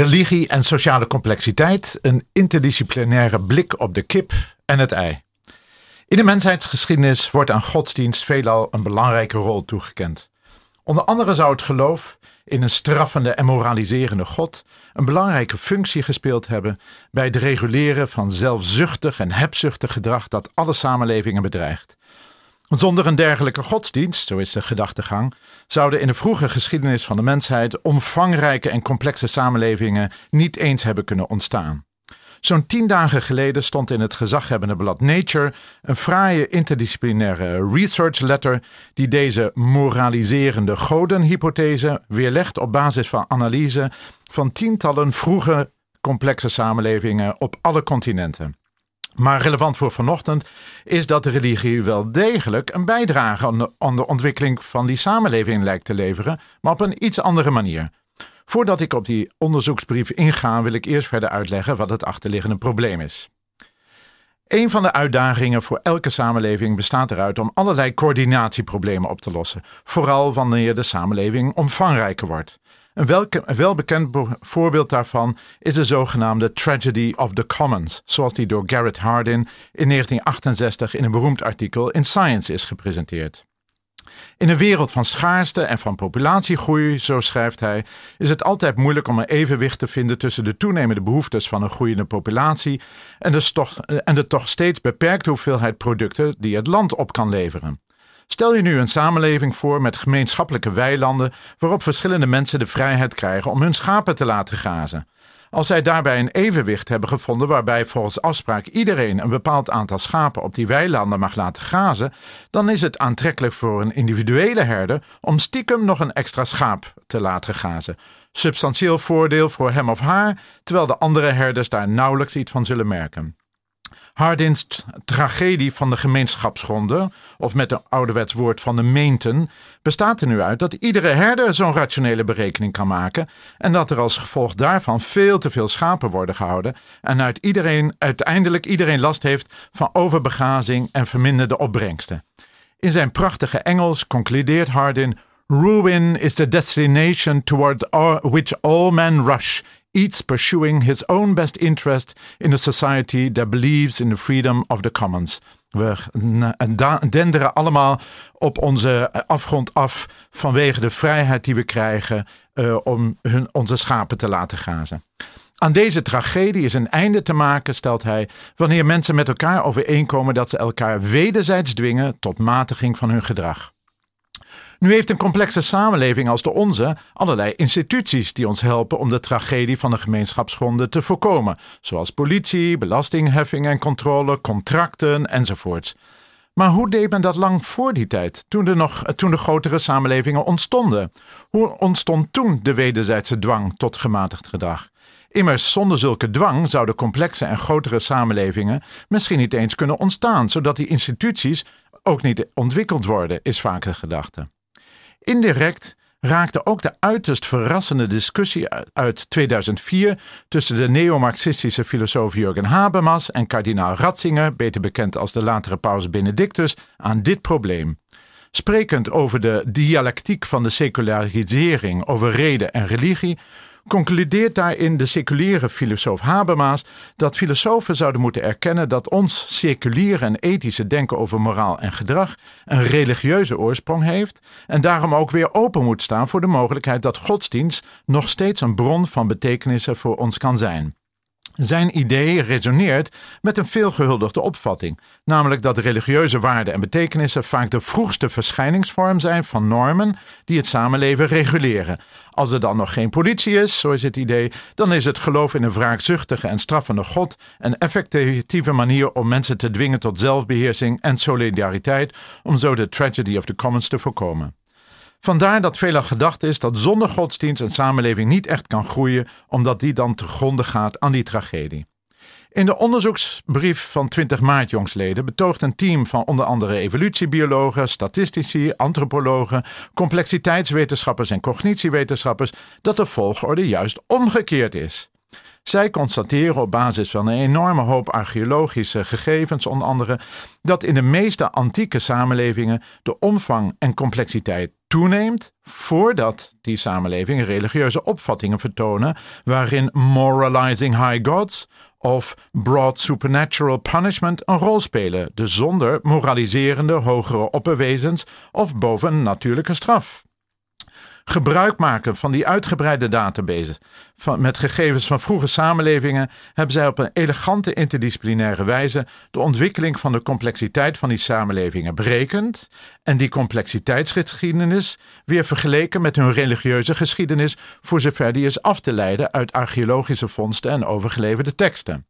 Religie en sociale complexiteit, een interdisciplinaire blik op de kip en het ei. In de mensheidsgeschiedenis wordt aan godsdienst veelal een belangrijke rol toegekend. Onder andere zou het geloof in een straffende en moraliserende God een belangrijke functie gespeeld hebben bij het reguleren van zelfzuchtig en hebzuchtig gedrag dat alle samenlevingen bedreigt. Zonder een dergelijke godsdienst, zo is de gedachtegang, zouden in de vroege geschiedenis van de mensheid omvangrijke en complexe samenlevingen niet eens hebben kunnen ontstaan. Zo'n tien dagen geleden stond in het gezaghebbende blad Nature een fraaie interdisciplinaire research letter die deze moraliserende godenhypothese weerlegt op basis van analyse van tientallen vroege complexe samenlevingen op alle continenten. Maar relevant voor vanochtend is dat de religie wel degelijk een bijdrage aan de, ontwikkeling van die samenleving lijkt te leveren, maar op een iets andere manier. Voordat ik op die onderzoeksbrief inga, wil ik eerst verder uitleggen wat het achterliggende probleem is. Een van de uitdagingen voor elke samenleving bestaat eruit om allerlei coördinatieproblemen op te lossen, vooral wanneer de samenleving omvangrijker wordt. Een, welbekend voorbeeld daarvan is de zogenaamde Tragedy of the Commons, zoals die door Garrett Hardin in 1968 in een beroemd artikel in Science is gepresenteerd. In een wereld van schaarste en van populatiegroei, zo schrijft hij, is het altijd moeilijk om een evenwicht te vinden tussen de toenemende behoeftes van een groeiende populatie en de, toch, en de toch steeds beperkte hoeveelheid producten die het land op kan leveren. Stel je nu een samenleving voor met gemeenschappelijke weilanden waarop verschillende mensen de vrijheid krijgen om hun schapen te laten grazen. Als zij daarbij een evenwicht hebben gevonden waarbij volgens afspraak iedereen een bepaald aantal schapen op die weilanden mag laten grazen, dan is het aantrekkelijk voor een individuele herder om stiekem nog een extra schaap te laten grazen. Substantieel voordeel voor hem of haar, terwijl de andere herders daar nauwelijks iets van zullen merken. Hardins tragedie van de gemeenschapsgronden, of met een ouderwets woord van de meenten, bestaat er nu uit dat iedere herder zo'n rationele berekening kan maken en dat er als gevolg daarvan veel te veel schapen worden gehouden en uit iedereen, uiteindelijk iedereen last heeft van overbegazing en verminderde opbrengsten. In zijn prachtige Engels concludeert Hardin Ruin is the destination toward which all men rush each pursuing his own best interest in a society that believes in the freedom of the commons. We denderen allemaal op onze afgrond af vanwege de vrijheid die we krijgen uh, om hun, onze schapen te laten grazen. Aan deze tragedie is een einde te maken, stelt hij, wanneer mensen met elkaar overeenkomen dat ze elkaar wederzijds dwingen tot matiging van hun gedrag. Nu heeft een complexe samenleving als de onze allerlei instituties die ons helpen om de tragedie van de gemeenschapsgronden te voorkomen, zoals politie, belastingheffing en controle, contracten enzovoorts. Maar hoe deed men dat lang voor die tijd, toen de, nog, toen de grotere samenlevingen ontstonden? Hoe ontstond toen de wederzijdse dwang tot gematigd gedrag? Immers, zonder zulke dwang zouden complexe en grotere samenlevingen misschien niet eens kunnen ontstaan, zodat die instituties ook niet ontwikkeld worden, is vaak de gedachte. Indirect raakte ook de uiterst verrassende discussie uit 2004 tussen de neomarxistische filosoof Jurgen Habermas en kardinaal Ratzinger, beter bekend als de latere paus Benedictus, aan dit probleem. Sprekend over de dialectiek van de secularisering over reden en religie, concludeert daarin de seculiere filosoof Habermas dat filosofen zouden moeten erkennen dat ons seculiere en ethische denken over moraal en gedrag een religieuze oorsprong heeft en daarom ook weer open moet staan voor de mogelijkheid dat godsdienst nog steeds een bron van betekenissen voor ons kan zijn. Zijn idee resoneert met een veelgehuldigde opvatting, namelijk dat religieuze waarden en betekenissen vaak de vroegste verschijningsvorm zijn van normen die het samenleven reguleren. Als er dan nog geen politie is, zo is het idee, dan is het geloof in een wraakzuchtige en straffende God een effectieve manier om mensen te dwingen tot zelfbeheersing en solidariteit, om zo de tragedy of the commons te voorkomen. Vandaar dat veelal gedacht is dat zonder godsdienst een samenleving niet echt kan groeien, omdat die dan te gronde gaat aan die tragedie. In de onderzoeksbrief van 20 maart jongsleden betoogt een team van onder andere evolutiebiologen, statistici, antropologen, complexiteitswetenschappers en cognitiewetenschappers dat de volgorde juist omgekeerd is. Zij constateren op basis van een enorme hoop archeologische gegevens, onder andere, dat in de meeste antieke samenlevingen de omvang en complexiteit toeneemt voordat die samenlevingen religieuze opvattingen vertonen waarin moralizing high gods of broad supernatural punishment een rol spelen, dus zonder moraliserende hogere opperwezens of bovennatuurlijke straf gebruik maken van die uitgebreide database van, met gegevens van vroege samenlevingen, hebben zij op een elegante interdisciplinaire wijze de ontwikkeling van de complexiteit van die samenlevingen berekend en die complexiteitsgeschiedenis weer vergeleken met hun religieuze geschiedenis, voor zover die is af te leiden uit archeologische vondsten en overgeleverde teksten.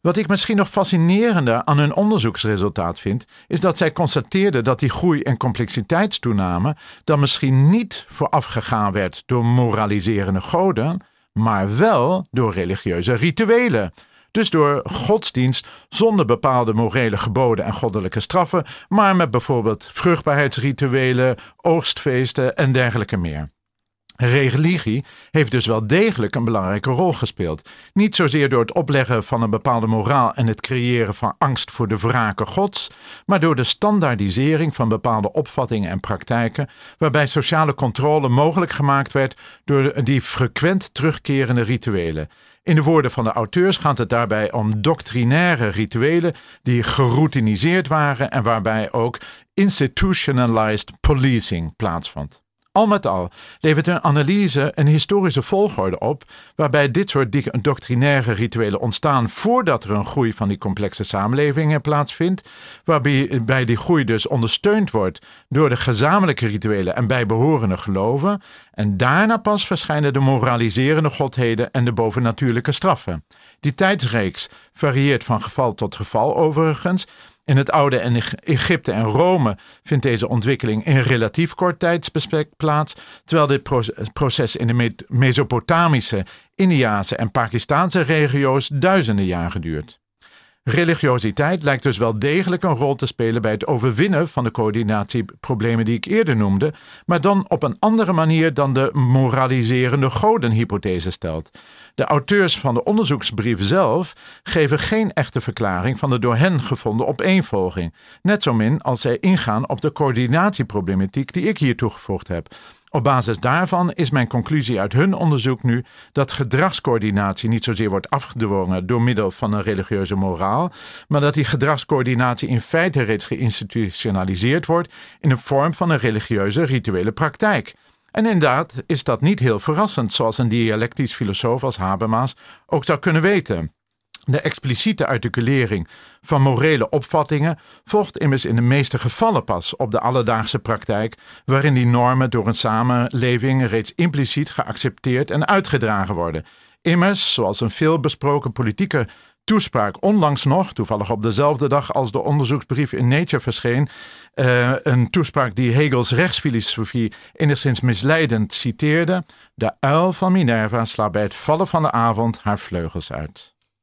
Wat ik misschien nog fascinerender aan hun onderzoeksresultaat vind, is dat zij constateerden dat die groei en complexiteitstoename dan misschien niet voorafgegaan werd door moraliserende goden, maar wel door religieuze rituelen. Dus door godsdienst zonder bepaalde morele geboden en goddelijke straffen, maar met bijvoorbeeld vruchtbaarheidsrituelen, oogstfeesten en dergelijke meer. Religie heeft dus wel degelijk een belangrijke rol gespeeld. Niet zozeer door het opleggen van een bepaalde moraal en het creëren van angst voor de wraken gods, maar door de standaardisering van bepaalde opvattingen en praktijken, waarbij sociale controle mogelijk gemaakt werd door die frequent terugkerende rituelen. In de woorden van de auteurs gaat het daarbij om doctrinaire rituelen die geroutiniseerd waren en waarbij ook institutionalized policing plaatsvond. Al met al levert een analyse een historische volgorde op, waarbij dit soort doctrinaire rituelen ontstaan voordat er een groei van die complexe samenlevingen plaatsvindt, waarbij die groei dus ondersteund wordt door de gezamenlijke rituelen en bijbehorende geloven, en daarna pas verschijnen de moraliserende godheden en de bovennatuurlijke straffen. Die tijdsreeks varieert van geval tot geval overigens, in het oude Egypte en Rome vindt deze ontwikkeling in relatief kort tijdsbestek plaats, terwijl dit proces in de Mesopotamische, Indiase en Pakistaanse regio's duizenden jaar geduurd. Religiositeit lijkt dus wel degelijk een rol te spelen bij het overwinnen van de coördinatieproblemen die ik eerder noemde, maar dan op een andere manier dan de moraliserende godenhypothese stelt. De auteurs van de onderzoeksbrief zelf geven geen echte verklaring van de door hen gevonden opeenvolging, net zo min als zij ingaan op de coördinatieproblematiek die ik hier toegevoegd heb. Op basis daarvan is mijn conclusie uit hun onderzoek nu dat gedragscoördinatie niet zozeer wordt afgedwongen door middel van een religieuze moraal, maar dat die gedragscoördinatie in feite reeds geïnstitutionaliseerd wordt in de vorm van een religieuze rituele praktijk. En inderdaad is dat niet heel verrassend, zoals een dialectisch filosoof als Habermas ook zou kunnen weten. De expliciete articulering van morele opvattingen volgt immers in de meeste gevallen pas op de alledaagse praktijk, waarin die normen door een samenleving reeds impliciet geaccepteerd en uitgedragen worden. Immers, zoals een veelbesproken politieke toespraak onlangs nog, toevallig op dezelfde dag als de onderzoeksbrief in Nature verscheen, uh, een toespraak die Hegels rechtsfilosofie enigszins misleidend citeerde: De uil van Minerva slaat bij het vallen van de avond haar vleugels uit.